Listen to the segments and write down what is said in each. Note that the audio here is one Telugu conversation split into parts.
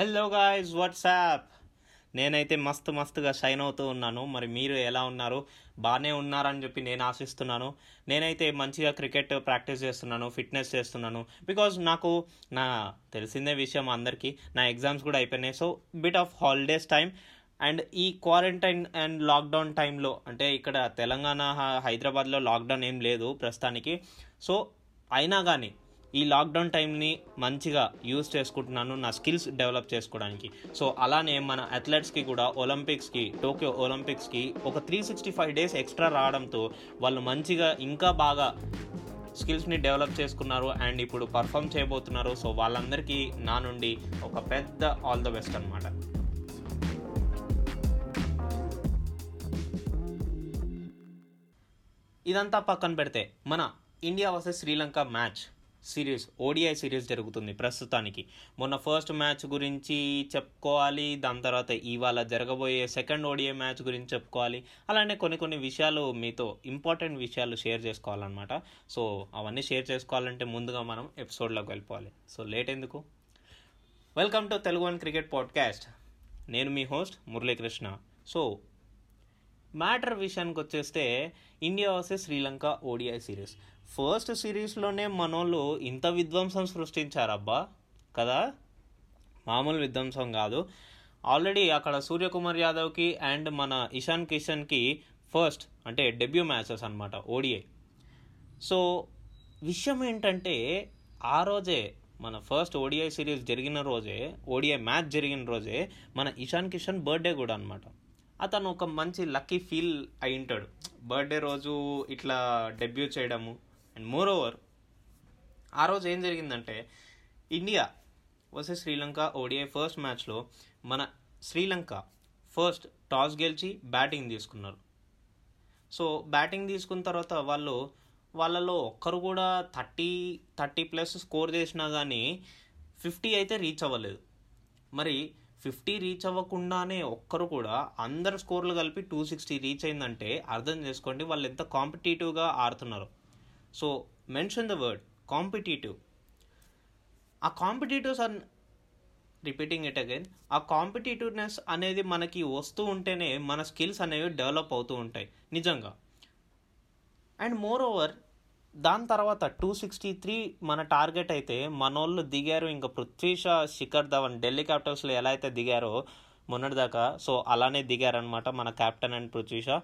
హలో గాయస్ వాట్సాప్ నేనైతే మస్తు మస్తుగా షైన్ అవుతూ ఉన్నాను. మరి మీరు ఎలా ఉన్నారు? బాగానే ఉన్నారని చెప్పి నేను ఆశిస్తున్నాను. నేనైతే మంచిగా క్రికెట్ ప్రాక్టీస్ చేస్తున్నాను ఫిట్నెస్ చేస్తున్నాను. బికాజ్ నాకు నా తెలిసిందే విషయం అందరికీ నా ఎగ్జామ్స్ కూడా అయిపోయినాయి. So bit of holidays time and ఈ క్వారంటైన్ అండ్ లాక్డౌన్ టైంలో అంటే ఇక్కడ తెలంగాణ హైదరాబాద్లో లాక్డౌన్ ఏం లేదు ప్రస్తుతానికి. సో అయినా కానీ ఈ లాక్డౌన్ టైంని మంచిగా యూజ్ చేసుకుంటున్నాను నా స్కిల్స్ డెవలప్ చేసుకోవడానికి. సో అలానే మన అథ్లెట్స్కి కూడా ఒలింపిక్స్కి టోక్యో ఒలింపిక్స్కి ఒక three sixty five days extra రావడంతో వాళ్ళు మంచిగా ఇంకా బాగా స్కిల్స్ని డెవలప్ చేసుకున్నారు అండ్ ఇప్పుడు పర్ఫామ్ చేయబోతున్నారు. సో వాళ్ళందరికీ నా నుండి ఒక పెద్ద ఆల్ ద బెస్ట్ అనమాట ఇదంతా పక్కన పెడితే మన India versus Sri Lanka match. Series ODI series జరుగుతుంది ప్రస్తుతానికి. మొన్న ఫస్ట్ మ్యాచ్ గురించి చెప్పుకోవాలి దాని తర్వాత ఇవాళ జరగబోయే సెకండ్ ఓడిఐ మ్యాచ్ గురించి చెప్పుకోవాలి. అలానే కొన్ని కొన్ని విషయాలు మీతో ఇంపార్టెంట్ విషయాలు షేర్ చేసుకోవాలన్నమాట. సో అవన్నీ షేర్ చేసుకోవాలంటే ముందుగా మనం ఎపిసోడ్లోకి వెళ్ళిపోవాలి. సో లేట్ ఎందుకు? Welcome to Telugu one cricket podcast. నేను మీ హోస్ట్ మురళీకృష్ణ. సో మ్యాటర్ విషయానికి వచ్చేస్తే India versus Sri Lanka ODI series. First సిరీస్లోనే మనోళ్ళు ఇంత విధ్వంసం సృష్టించారబ్బా. కదా? మామూలు విధ్వంసం కాదు. ఆల్రెడీ అక్కడ సూర్యకుమార్ యాదవ్కి అండ్ మన ఇషాన్ కిషన్కి ఫస్ట్ అంటే డెబ్యూ మ్యాచెస్ అనమాట ఓడిఐ సో విషయం ఏంటంటే ఆ రోజే మన ఫస్ట్ ఓడిఐ సిరీస్ జరిగిన రోజే ఓడిఐ మ్యాచ్ జరిగిన రోజే మన ఇషాన్ కిషన్ బర్త్డే కూడా అనమాట అతను ఒక మంచి లక్కీ ఫీల్ అయి ఉంటాడు. బర్త్డే రోజు ఇట్లా డెబ్యూ చేయడము అండ్ మోర్ ఓవర్ ఆ రోజు ఏం జరిగిందంటే India versus Sri Lanka ODI first మ్యాచ్లో మన శ్రీలంక ఫస్ట్ టాస్ గెలిచి బ్యాటింగ్ తీసుకున్నారు. సో బ్యాటింగ్ తీసుకున్న తర్వాత వాళ్ళు వాళ్ళలో ఒక్కరు కూడా థర్టీ థర్టీ ప్లస్ స్కోర్ చేసినా కానీ ఫిఫ్టీ అయితే రీచ్ అవ్వలేదు. మరి ఫిఫ్టీ రీచ్ అవ్వకుండానే ఒక్కరు కూడా అందరు స్కోర్లు కలిపి టూ సిక్స్టీ రీచ్ అయిందంటే అర్థం చేసుకోండి వాళ్ళు ఎంత కాంపిటేటివ్గా ఆడుతున్నారు. So mention the word competitive uh competitives un repeating it again uh competitiveness అనేది మనకి వస్తూ ఉంటేనే మన స్కిల్స్ అనేవి డెవలప్ అవుతూ ఉంటాయి. నిజంగా. అండ్ మోర్ ఓవర్ దాని తర్వాత టూ సిక్స్టీ త్రీ మన టార్గెట్ అయితే మనోళ్ళు దిగారు. ఇంకా పృథ్వీ షా శిఖర్ ధవన్ ఢిల్లీ క్యాపిటల్స్లో ఎలా అయితే దిగారో మొన్నటిదాకా సో అలానే దిగారనమాట మన కెప్టెన్ అండ్ పృథ్వీ షా.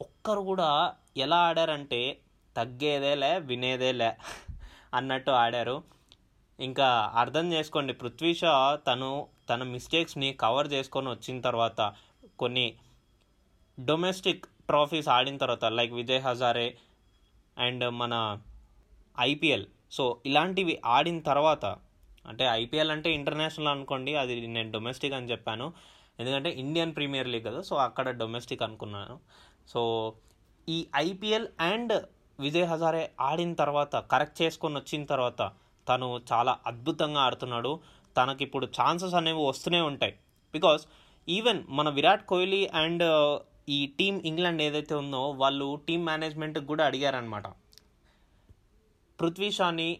ఒక్కరు కూడా ఎలా ఆడారంటే తగ్గేదేలే వినేదేలే అన్నట్టు ఆడారు. ఇంకా అర్థం చేసుకోండి పృథ్వీ షా తను తన మిస్టేక్స్ని కవర్ చేసుకొని వచ్చిన తర్వాత కొన్ని డొమెస్టిక్ ట్రోఫీస్ ఆడిన తర్వాత లైక్ విజయ్ హజారే అండ్ మన ఐపీఎల్. సో ఇలాంటివి ఆడిన తర్వాత అంటే ఐపీఎల్ అంటే ఇంటర్నేషనల్ అనుకోండి అది నేను డొమెస్టిక్ అని చెప్పాను. ఎందుకంటే ఇండియన్ ప్రీమియర్ లీగ్ కదా సో అక్కడ డొమెస్టిక్ అనుకున్నాను. సో ఈ ఐపీఎల్ అండ్ విజయ్ హజారే ఆడిన తర్వాత కరెక్ట్ చేసుకొని వచ్చిన తర్వాత తను చాలా అద్భుతంగా ఆడుతున్నాడు. తనకి ఇప్పుడు ఛాన్సెస్ అనేవి వస్తూనే ఉంటాయి. బికాస్ ఈవెన్ మన విరాట్ కోహ్లీ అండ్ uh, ఈ టీమ్ ఇంగ్లాండ్ ఏదైతే ఉందో వాళ్ళు టీం మేనేజ్మెంట్కి కూడా అడిగారనమాట పృథ్వీ షాని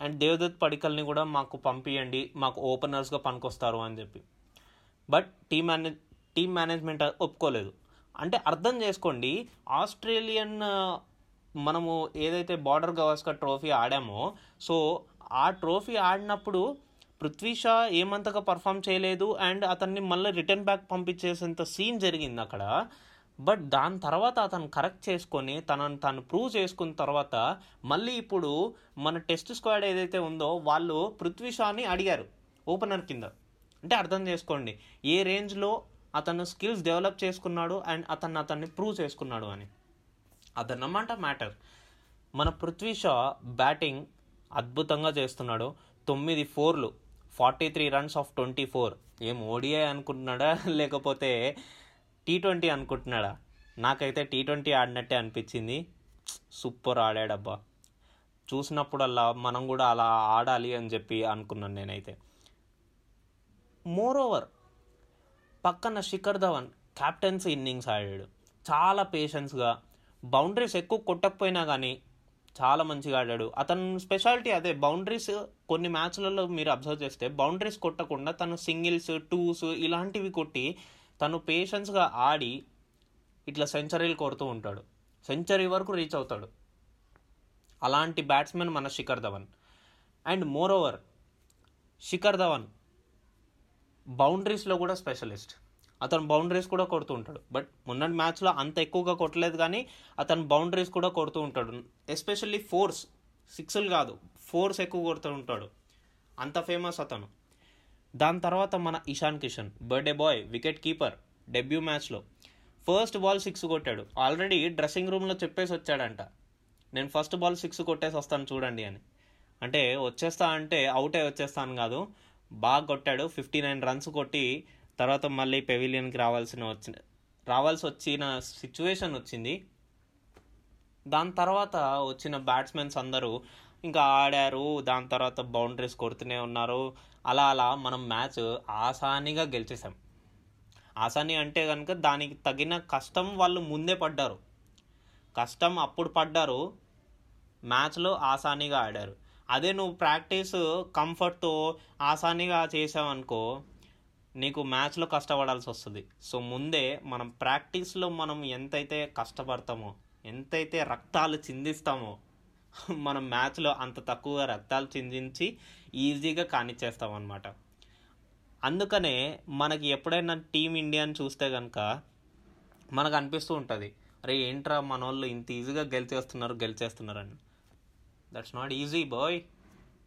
అండ్ దేవదత్ పడికల్ని కూడా మాకు పంపియండి మాకు ఓపెనర్స్గా పనికొస్తారు అని చెప్పి. But team manage team management ఒప్పుకోలేదు. అంటే అర్థం చేసుకోండి ఆస్ట్రేలియన్ uh, మనము ఏదైతే బార్డర్ గవాస్కర్ ట్రోఫీ ఆడామో సో ఆ ట్రోఫీ ఆడినప్పుడు పృథ్వీ షా ఏమంతగా పర్ఫామ్ చేయలేదు అండ్ అతన్ని మళ్ళీ రిటర్న్ బ్యాక్ పంపించేసేంత సీన్ జరిగింది అక్కడ. బట్ దాని తర్వాత అతను కరెక్ట్ చేసుకొని తనను తను ప్రూవ్ చేసుకున్న తర్వాత మళ్ళీ ఇప్పుడు మన టెస్ట్ స్క్వాడ్ ఏదైతే ఉందో వాళ్ళు పృథ్వీ షాని అడిగారు ఓపెనర్ కింద. అంటే అర్థం చేసుకోండి ఏ రేంజ్లో అతను స్కిల్స్ డెవలప్ చేసుకున్నాడు అండ్ అతను అతన్ని ప్రూవ్ చేసుకున్నాడు అని. అదన్నమాట మ్యాటర్. మన పృథ్వీ షా బ్యాటింగ్ అద్భుతంగా చేస్తున్నాడు. తొమ్మిది ఫోర్లు forty three runs off twenty four. ఏం ఓడిఐ అనుకుంటున్నాడా? లేకపోతే టీ ట్వంటీ అనుకుంటున్నాడా? నాకైతే టీ ట్వంటీ ఆడినట్టే అనిపించింది. సూపర్ ఆడాడబ్బా. చూసినప్పుడల్లా మనం కూడా అలా ఆడాలి అని చెప్పి అనుకున్నాను నేనైతే. మోర్ ఓవర్ పక్కన శిఖర్ ధవన్ క్యాప్టెన్సీ ఇన్నింగ్స్ ఆడాడు. చాలా పేషెన్స్గా బౌండరీస్ ఎక్కువ కొట్టకపోయినా కానీ చాలా మంచిగా ఆడాడు. అతను స్పెషాలిటీ అదే బౌండరీస్ కొన్ని మ్యాచ్లలో మీరు అబ్జర్వ్ చేస్తే బౌండరీస్ కొట్టకుండా తను సింగిల్స్ టూస్ ఇలాంటివి కొట్టి తను పేషెన్స్గా ఆడి ఇట్లా సెంచరీలు కొడుతూ ఉంటాడు. సెంచరీ వరకు రీచ్ అవుతాడు. అలాంటి బ్యాట్స్మెన్ మన Shikhar Dhawan. And more over Shikhar Dhawan బౌండరీస్లో కూడా స్పెషలిస్ట్ అతను బౌండరీస్ కూడా కొడుతూ ఉంటాడు. బట్ మొన్నటి మ్యాచ్లో అంత ఎక్కువగా కొట్టలేదు కానీ అతను బౌండరీస్ కూడా కొడుతూ ఉంటాడు. ఎస్పెషల్లీ ఫోర్స్ సిక్స్లు కాదు ఫోర్స్ ఎక్కువ కొడుతూ ఉంటాడు. అంత ఫేమస్ అతను. దాని తర్వాత మన Ishan Kishan birthday boy wicket keeper debut మ్యాచ్లో. ఫస్ట్ బాల్ సిక్స్ కొట్టాడు. ఆల్రెడీ డ్రెస్సింగ్ రూమ్లో చెప్పేసి వచ్చాడంట. నేను ఫస్ట్ బాల్ సిక్స్ కొట్టేసి వస్తాను చూడండి అని. అంటే వచ్చేస్తా అంటే అవుట్ అయి వచ్చేస్తాను కాదు. బాగా కొట్టాడు. ఫిఫ్టీ నైన్ రన్స్ కొట్టి తర్వాత మళ్ళీ పెవిలియన్కి రావాల్సిన వచ్చిన రావాల్సి వచ్చిన సిచ్యువేషన్ వచ్చింది. దాని తర్వాత వచ్చిన బ్యాట్స్మెన్స్ అందరూ ఇంకా ఆడారు దాని తర్వాత బౌండరీస్ కొడుతూనే ఉన్నారు. అలా అలా మనం మ్యాచ్ ఆసానిగా గెలిచేసాం. ఆసాని అంటే కనుక దానికి తగిన కష్టం వాళ్ళు ముందే పడ్డారు. కష్టం అప్పుడు పడ్డారు మ్యాచ్లో ఆసానిగా ఆడారు. అదే నువ్వు ప్రాక్టీస్ కంఫర్ట్తో ఆసానిగా చేసావనుకో నీకు మ్యాచ్లో కష్టపడాల్సి వస్తుంది. సో ముందే మనం ప్రాక్టీస్లో మనం ఎంతైతే కష్టపడతామో ఎంతైతే రక్తాలు చిందిస్తామో మనం మ్యాచ్లో అంత తక్కువ రక్తాలు చిందించి ఈజీగా కానిచ్చేస్తాం అనమాట అందుకనే మనకి ఎప్పుడైనా టీం ఇండియాని చూస్తే కనుక మనకు అనిపిస్తూ ఉంటుంది అరే ఏంట్రా మన వాళ్ళు ఇంత ఈజీగా గెలిచేస్తున్నారు గెలిచేస్తున్నారని. దట్స్ నాట్ ఈజీ బాయ్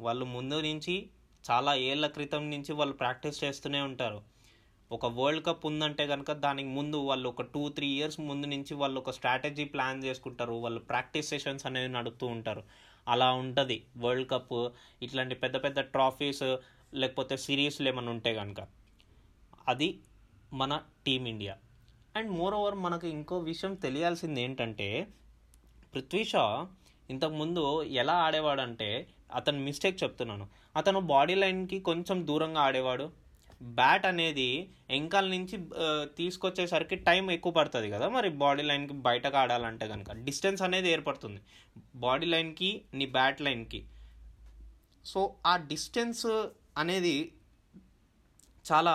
వాళ్ళు ముందు నుంచి చాలా ఏళ్ళ క్రితం నుంచి వాళ్ళు ప్రాక్టీస్ చేస్తూనే ఉంటారు. ఒక వరల్డ్ కప్ ఉందంటే కనుక దానికి ముందు వాళ్ళు ఒక టూ త్రీ ఇయర్స్ ముందు నుంచి వాళ్ళు ఒక స్ట్రాటజీ ప్లాన్ చేసుకుంటారు. వాళ్ళు ప్రాక్టీస్ సెషన్స్ అనేవి నడుపుతూ ఉంటారు. అలా ఉంటుంది. వరల్డ్ కప్ ఇట్లాంటి పెద్ద పెద్ద ట్రాఫీస్ లేకపోతే సిరీస్లు ఏమైనా ఉంటే కనుక అది మన టీమిండియా అండ్ మోర్ ఓవర్ మనకు ఇంకో విషయం తెలియాల్సింది ఏంటంటే పృథ్వీ షా ఇంతకుముందు ఎలా ఆడేవాడంటే అతను మిస్టేక్ చెప్తున్నాను. అతను బాడీ లైన్కి కొంచెం దూరంగా ఆడేవాడు. బ్యాట్ అనేది ఎంకాల నుంచి తీసుకొచ్చేసరికి టైం ఎక్కువ పడుతుంది కదా మరి బాడీ లైన్కి బయటకు ఆడాలంటే కనుక. డిస్టెన్స్ అనేది ఏర్పడుతుంది బాడీ లైన్కి నీ బ్యాట్ లైన్కి. సో ఆ డిస్టెన్స్ అనేది చాలా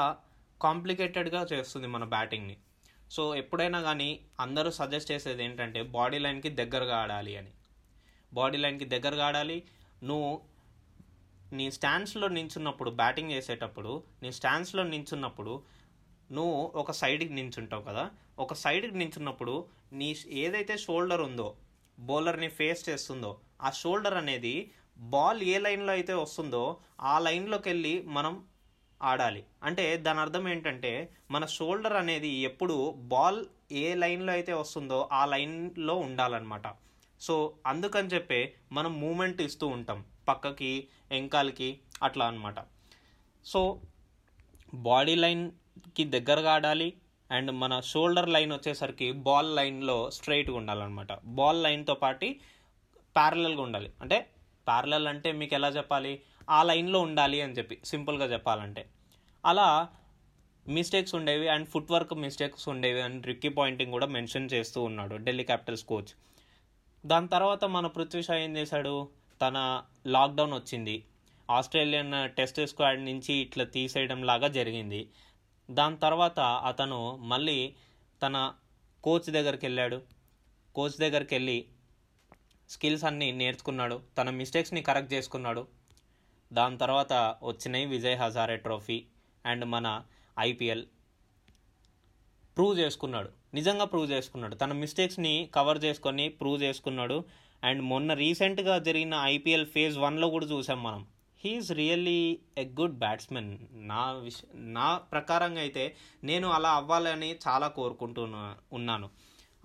కాంప్లికేటెడ్గా చేస్తుంది మన బ్యాటింగ్ని. సో ఎప్పుడైనా కానీ అందరూ సజెస్ట్ చేసేది ఏంటంటే బాడీ లైన్కి దగ్గరగా ఆడాలి అని. బాడీ లైన్కి దగ్గరగా ఆడాలి నువ్వు నీ స్టాండ్స్లో నించున్నప్పుడు బ్యాటింగ్ చేసేటప్పుడు నీ స్టాండ్స్లో నించున్నప్పుడు నువ్వు ఒక సైడ్కి నించుంటావు కదా. ఒక సైడ్కి నించున్నప్పుడు నీ ఏదైతే షోల్డర్ ఉందో బౌలర్ని ఫేస్ చేస్తుందో ఆ షోల్డర్ అనేది బాల్ ఏ లైన్లో అయితే వస్తుందో ఆ లైన్లోకి వెళ్ళి మనం ఆడాలి. అంటే దాని అర్థం ఏంటంటే మన షోల్డర్ అనేది ఎప్పుడు బాల్ ఏ లైన్లో అయితే వస్తుందో ఆ లైన్లో ఉండాలన్నమాట. సో అందుకని చెప్పే మనం మూమెంట్ ఇస్తూ ఉంటాం. పక్కకి ఎంకాలకి అట్లా అనమాట సో బాడీ లైన్కి దగ్గరగా ఆడాలి. అండ్ మన షోల్డర్ లైన్ వచ్చేసరికి బాల్ లైన్లో స్ట్రైట్గా ఉండాలన్నమాట. బాల్ లైన్తో పాటు ప్యారలల్గా ఉండాలి. అంటే ప్యారలల్ అంటే మీకు ఎలా చెప్పాలి? ఆ లైన్లో ఉండాలి అని చెప్పి సింపుల్గా చెప్పాలంటే. అలా మిస్టేక్స్ ఉండేవి అండ్ ఫుట్ వర్క్ మిస్టేక్స్ ఉండేవి అండ్ రిక్కీ పాయింటింగ్ కూడా మెన్షన్ చేస్తూ ఉన్నాడు. ఢిల్లీ క్యాపిటల్స్ కోచ్ దాని తర్వాత మన పృథ్వీ షా ఏం చేశాడు? తన లాక్డౌన్ వచ్చింది. ఆస్ట్రేలియన్ టెస్ట్ స్క్వాడ్ నుంచి ఇట్లా తీసేయడం లాగా జరిగింది. దాని తర్వాత అతను మళ్ళీ తన కోచ్ దగ్గరికి వెళ్ళాడు. కోచ్ దగ్గరికి వెళ్ళి స్కిల్స్ అన్నీ నేర్చుకున్నాడు. తన మిస్టేక్స్ని కరెక్ట్ చేసుకున్నాడు. దాని తర్వాత వచ్చినాయి విజయ్ హజారే ట్రోఫీ అండ్ మన ఐపీఎల్ ప్రూవ్ చేసుకున్నాడు. నిజంగా ప్రూవ్ చేసుకున్నాడు. తన మిస్టేక్స్ని కవర్ చేసుకొని ప్రూవ్ చేసుకున్నాడు. అండ్ మొన్న రీసెంట్గా జరిగిన ఐపీఎల్ ఫేజ్ వన్లో కూడా చూసాం మనం. He's really a good batsmen నా విష నా ప్రకారంగా అయితే నేను అలా అవ్వాలని చాలా కోరుకుంటున్నా ఉన్నాను.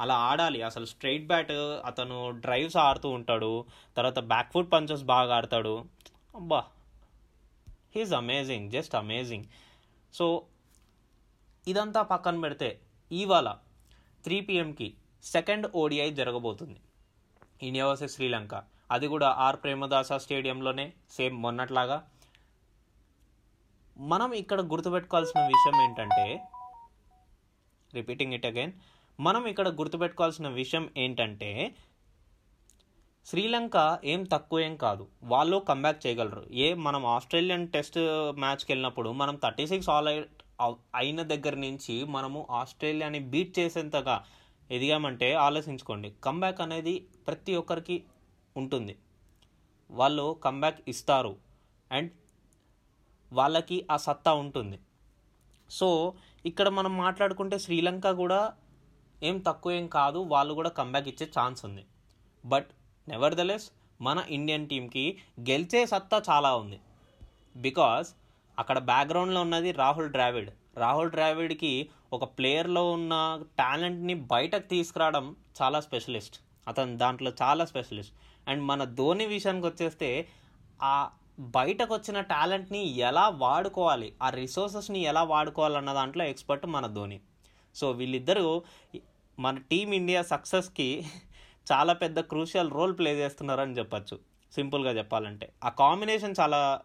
అలా ఆడాలి. అసలు స్ట్రైట్ బ్యాట్ అతను డ్రైవ్స్ ఆడుతూ ఉంటాడు. తర్వాత బ్యాక్ ఫుట్ పంచెస్ బాగా ఆడతాడు. అబ్బా! He's amazing just amazing so ఇదంతా పక్కన పెడితే ఇవాళ త్రీ పిఎంకి సెకండ్ ఓడిఐ జరగబోతుంది. India versus Sri Lanka. అది కూడా ఆర్ ప్రేమదాస స్టేడియంలోనే సేమ్ మొన్నట్లాగా. మనం ఇక్కడ గుర్తుపెట్టుకోవాల్సిన విషయం ఏంటంటే రిపీటింగ్ ఇట్ అగైన్ మనం ఇక్కడ గుర్తుపెట్టుకోవాల్సిన విషయం ఏంటంటే శ్రీలంక ఏం తక్కువ ఏం కాదు. వాళ్ళు కంబ్యాక్ చేయగలరు. ఏ మనం ఆస్ట్రేలియన్ టెస్ట్ మ్యాచ్కి వెళ్ళినప్పుడు మనం థర్టీ సిక్స్ ఆల్ అయిన దగ్గర నుంచి మనము ఆస్ట్రేలియాని బీట్ చేసేంతగా ఎదిగామంటే ఆలోచించుకోండి. కంబ్యాక్ అనేది ప్రతి ఒక్కరికి ఉంటుంది. వాళ్ళు కంబ్యాక్ ఇస్తారు. అండ్ వాళ్ళకి ఆ సత్తా ఉంటుంది. సో ఇక్కడ మనం మాట్లాడుకుంటే శ్రీలంక కూడా ఏం తక్కువ ఏం కాదు. వాళ్ళు కూడా కంబ్యాక్ ఇచ్చే ఛాన్స్ ఉంది. బట్ నెవర్ మన ఇండియన్ టీంకి గెలిచే సత్తా చాలా ఉంది. బికాస్ అక్కడ బ్యాక్గ్రౌండ్లో ఉన్నది రాహుల్ ద్రావిడ్. రాహుల్ ద్రావిడ్కి ఒక ప్లేయర్లో ఉన్న టాలెంట్ని బయటకు తీసుకురావడం చాలా స్పెషలిస్ట్ అతను దాంట్లో చాలా స్పెషలిస్ట్ అండ్ మన ధోని విషయానికి వచ్చేస్తే ఆ బయటకు వచ్చిన టాలెంట్ని ఎలా వాడుకోవాలి ఆ రిసోర్సెస్ని ఎలా వాడుకోవాలన్న దాంట్లో ఎక్స్పర్ట్ మన ధోని. సో వీళ్ళిద్దరూ మన టీం ఇండియా సక్సెస్కి చాలా పెద్ద క్రూషియల్ రోల్ ప్లే చేస్తున్నారని చెప్పచ్చు. సింపుల్గా చెప్పాలంటే. ఆ కాంబినేషన్ చాలా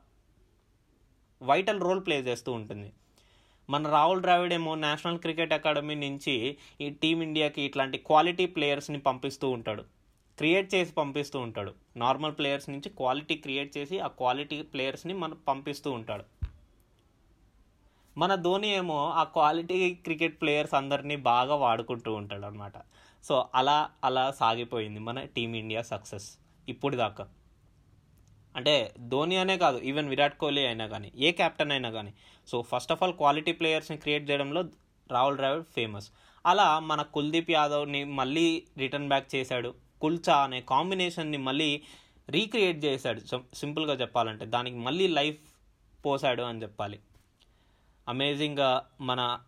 వైటల్ రోల్ ప్లే చేస్తూ ఉంటుంది. మన రాహుల్ ద్రావిడ్ ఏమో నేషనల్ క్రికెట్ అకాడమీ నుంచి ఈ టీమిండియాకి ఇట్లాంటి క్వాలిటీ ప్లేయర్స్ని పంపిస్తూ ఉంటాడు. క్రియేట్ చేసి పంపిస్తూ ఉంటాడు. నార్మల్ ప్లేయర్స్ నుంచి క్వాలిటీ క్రియేట్ చేసి ఆ క్వాలిటీ ప్లేయర్స్ని మనం పంపిస్తూ ఉంటాడు. మన ధోని ఏమో ఆ క్వాలిటీ క్రికెట్ ప్లేయర్స్ అందరినీ బాగా వాడుకుంటూ ఉంటాడు అనమాట సో అలా అలా సాగిపోయింది మన టీమిండియా సక్సెస్. ఇప్పుడు దాకా అంటే ధోని అనే కాదు ఈవెన్ విరాట్ కోహ్లీ అయినా కానీ ఏ కెప్టెన్ అయినా కానీ. So first of all quality ప్లేయర్స్ని create చేయడంలో రాహుల్ ద్రావిడ్ ఫేమస్ అలా మన కుల్దీప్ యాదవ్ని మళ్ళీ రిటర్న్ బ్యాక్ చేశాడు. కుల్చా అనే కాంబినేషన్ని మళ్ళీ రీక్రియేట్ చేశాడు. సింపుల్గా చెప్పాలంటే దానికి మళ్ళీ లైఫ్ పోసాడు అని చెప్పాలి. అమేజింగ్గా మన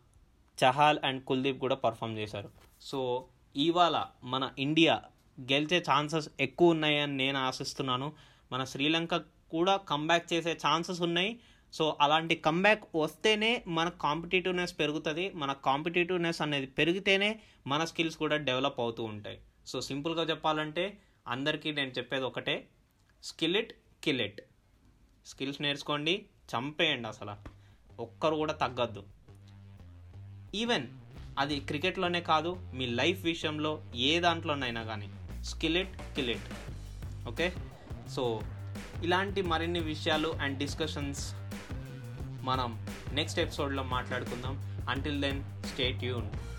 చహాల్ అండ్ కుల్దీప్ కూడా పర్ఫామ్ చేశారు. సో ఇవాళ మన ఇండియా గెలిచే ఛాన్సెస్ ఎక్కువ ఉన్నాయని నేను ఆశిస్తున్నాను. మన శ్రీలంక కూడా కంబ్యాక్ చేసే ఛాన్సెస్ ఉన్నాయి. సో అలాంటి కంబ్యాక్ వస్తేనే మన కాంపిటేటివ్నెస్ పెరుగుతుంది. మన కాంపిటేటివ్నెస్ అనేది పెరిగితేనే మన స్కిల్స్ కూడా డెవలప్ అవుతూ ఉంటాయి. సో సింపుల్గా చెప్పాలంటే అందరికీ నేను చెప్పేది ఒకటే. Skill it kill it skills నేర్చుకోండి చంపేయండి అసలు. ఒక్కరు కూడా తగ్గద్దు. ఈవెన్ అది క్రికెట్లోనే కాదు మీ లైఫ్ విషయంలో ఏ దాంట్లోనైనా కానీ skill it kill it okay so ఇలాంటి మరిన్ని విషయాలు అండ్ డిస్కషన్స్ మనం నెక్స్ట్ ఎపిసోడ్లో మాట్లాడుకుందాం. అంటిల్ దెన్ స్టేట్ యూన్